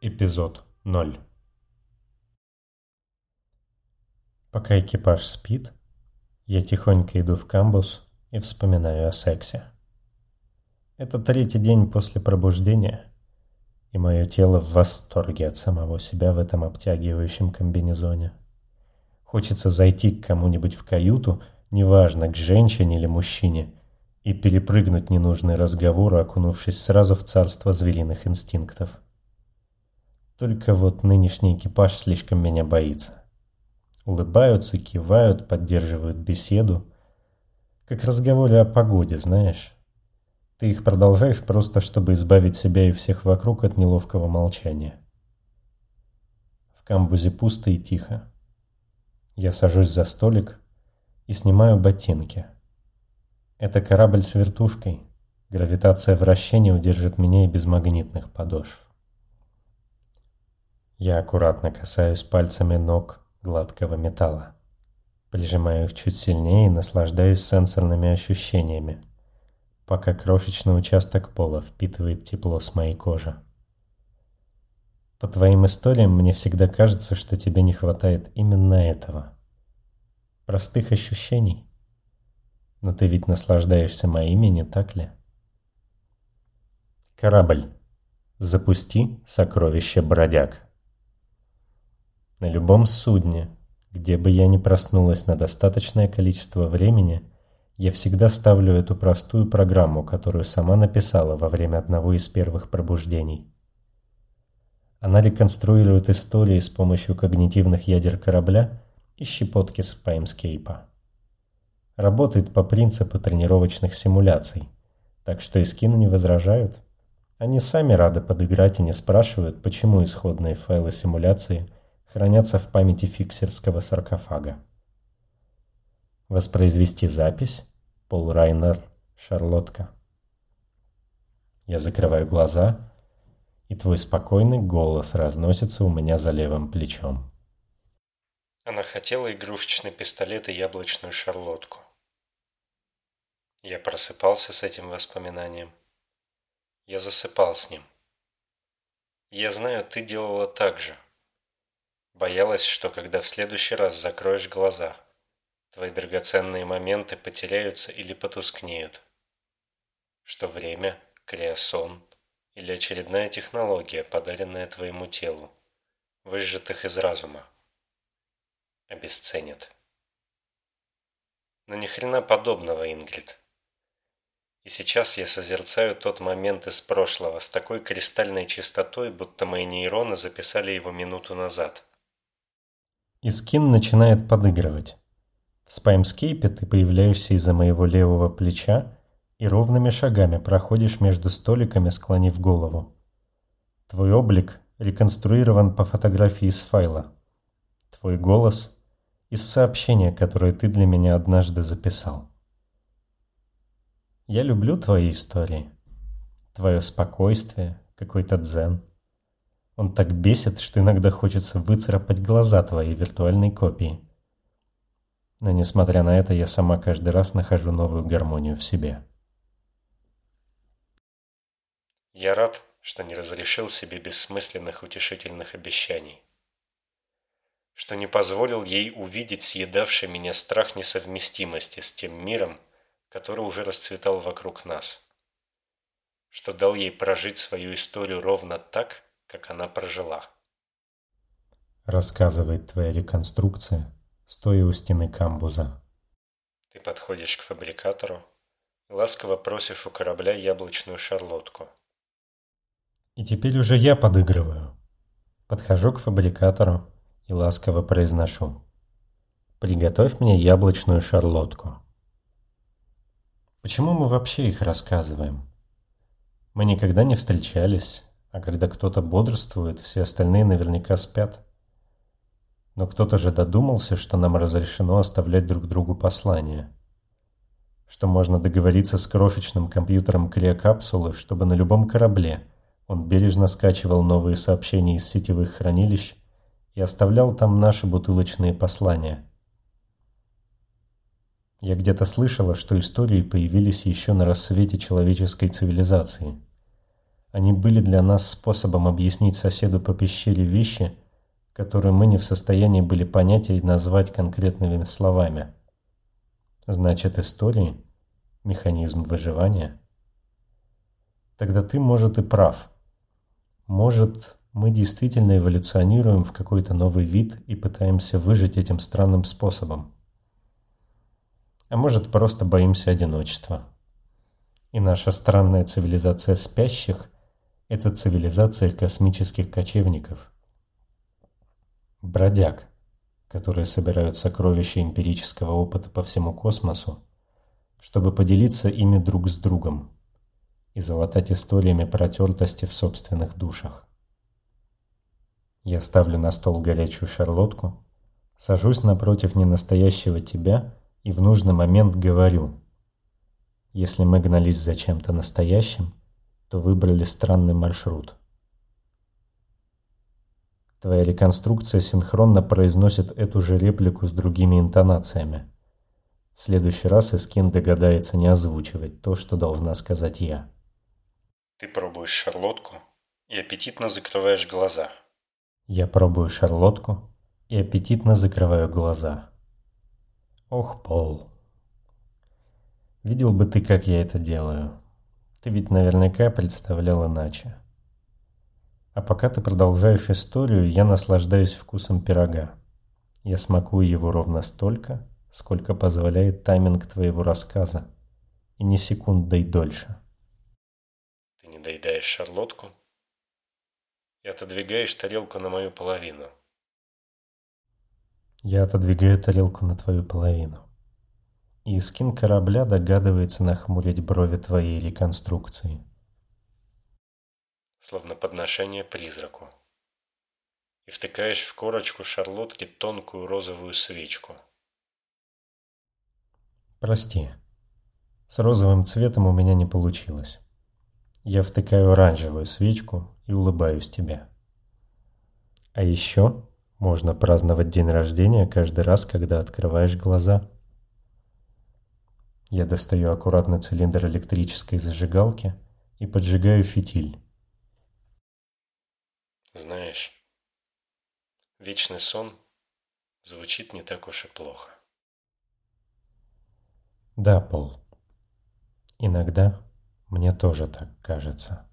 Эпизод 0 Пока экипаж спит, я тихонько иду в камбус и вспоминаю о сексе. Это третий день после пробуждения, и мое тело в восторге от самого себя в этом обтягивающем комбинезоне. Хочется зайти к кому-нибудь в каюту, неважно, к женщине или мужчине, и перепрыгнуть ненужный разговор, окунувшись сразу в царство звериных инстинктов. Только вот нынешний экипаж слишком меня боится. Улыбаются, кивают, поддерживают беседу. Как разговоры о погоде, знаешь. Ты их продолжаешь просто, чтобы избавить себя и всех вокруг от неловкого молчания. В камбузе пусто и тихо. Я сажусь за столик и снимаю ботинки. Это корабль с вертушкой. Гравитация вращения удержит меня и без магнитных подошв. Я аккуратно касаюсь пальцами ног гладкого металла. Прижимаю их чуть сильнее и наслаждаюсь сенсорными ощущениями, пока крошечный участок пола впитывает тепло с моей кожи. По твоим историям мне всегда кажется, что тебе не хватает именно этого. Простых ощущений. Но ты ведь наслаждаешься моими, не так ли? Корабль. Запусти сокровище бродяг. На любом судне, где бы я ни проснулась на достаточное количество времени, я всегда ставлю эту простую программу, которую сама написала во время одного из первых пробуждений. Она реконструирует истории с помощью когнитивных ядер корабля и щепотки с. Работает по принципу тренировочных симуляций, так что эскины не возражают. Они сами рады подыграть и не спрашивают, почему исходные файлы симуляции – хранятся в памяти фиксерского саркофага. Воспроизвести запись Пол Райнер, Шарлотка. Я закрываю глаза, и твой спокойный голос разносится у меня за левым плечом. Она хотела игрушечный пистолет и яблочную шарлотку. Я просыпался с этим воспоминанием. Я засыпал с ним. Я знаю, ты делала так же. Боялась, что когда в следующий раз закроешь глаза, твои драгоценные моменты потеряются или потускнеют. Что время, криосон или очередная технология, подаренная твоему телу, выжжетых из разума, обесценят. Но ни хрена подобного, Ингрид. И сейчас я созерцаю тот момент из прошлого с такой кристальной чистотой, будто мои нейроны записали его минуту назад. И скин начинает подыгрывать. В спаймскейпе ты появляешься из-за моего левого плеча и ровными шагами проходишь между столиками, склонив голову. Твой облик реконструирован по фотографии из файла. Твой голос – из сообщения, которое ты для меня однажды записал. Я люблю твои истории. Твое спокойствие, какой-то дзен – он так бесит, что иногда хочется выцарапать глаза твоей виртуальной копии. Но несмотря на это, я сама каждый раз нахожу новую гармонию в себе. Я рад, что не разрешил себе бессмысленных утешительных обещаний. Что не позволил ей увидеть съедавший меня страх несовместимости с тем миром, который уже расцветал вокруг нас. Что дал ей прожить свою историю ровно так, как она прожила. Рассказывает твоя реконструкция, стоя у стены камбуза. Ты подходишь к фабрикатору и ласково просишь у корабля яблочную шарлотку. И теперь уже я подыгрываю. Подхожу к фабрикатору и ласково произношу. Приготовь мне яблочную шарлотку. Почему мы вообще их рассказываем? Мы никогда не встречались, а когда кто-то бодрствует, все остальные наверняка спят. Но кто-то же додумался, что нам разрешено оставлять друг другу послания. Что можно договориться с крошечным компьютером криокапсулы, чтобы на любом корабле он бережно скачивал новые сообщения из сетевых хранилищ и оставлял там наши бутылочные послания. Я где-то слышала, что истории появились еще на рассвете человеческой цивилизации – Они были для нас способом объяснить соседу по пещере вещи, которые мы не в состоянии были понять и назвать конкретными словами. Значит, истории – механизм выживания? Тогда ты, может, и прав. Может, мы действительно эволюционируем в какой-то новый вид и пытаемся выжить этим странным способом. А может, просто боимся одиночества. И наша странная цивилизация спящих – это цивилизация космических кочевников. Бродяг, которые собирают сокровища эмпирического опыта по всему космосу, чтобы поделиться ими друг с другом и залатать историями протертости в собственных душах. Я ставлю на стол горячую шарлотку, сажусь напротив ненастоящего тебя и в нужный момент говорю. Если мы гнались за чем-то настоящим, то выбрали странный маршрут. Твоя реконструкция синхронно произносит эту же реплику с другими интонациями. В следующий раз Искин догадается не озвучивать то, что должна сказать я. Ты пробуешь шарлотку и аппетитно закрываешь глаза. Я пробую шарлотку и аппетитно закрываю глаза. Ох, Пол. Видел бы ты, как я это делаю. Ты ведь наверняка представлял иначе. А пока ты продолжаешь историю, я наслаждаюсь вкусом пирога. Я смакую его ровно столько, сколько позволяет тайминг твоего рассказа. И не секундой дольше. Ты не доедаешь шарлотку? и отодвигаешь тарелку на мою половину. Я отодвигаю тарелку на твою половину. И скин корабля догадывается нахмурить брови твоей реконструкции. Словно подношение призраку. И втыкаешь в корочку шарлотки тонкую розовую свечку. Прости. С розовым цветом у меня не получилось. Я втыкаю оранжевую свечку и улыбаюсь тебе. А еще можно праздновать день рождения каждый раз, когда открываешь глаза. Я достаю аккуратно цилиндр электрической зажигалки и поджигаю фитиль. Знаешь, вечный сон звучит не так уж и плохо. Да, Пол. Иногда мне тоже так кажется.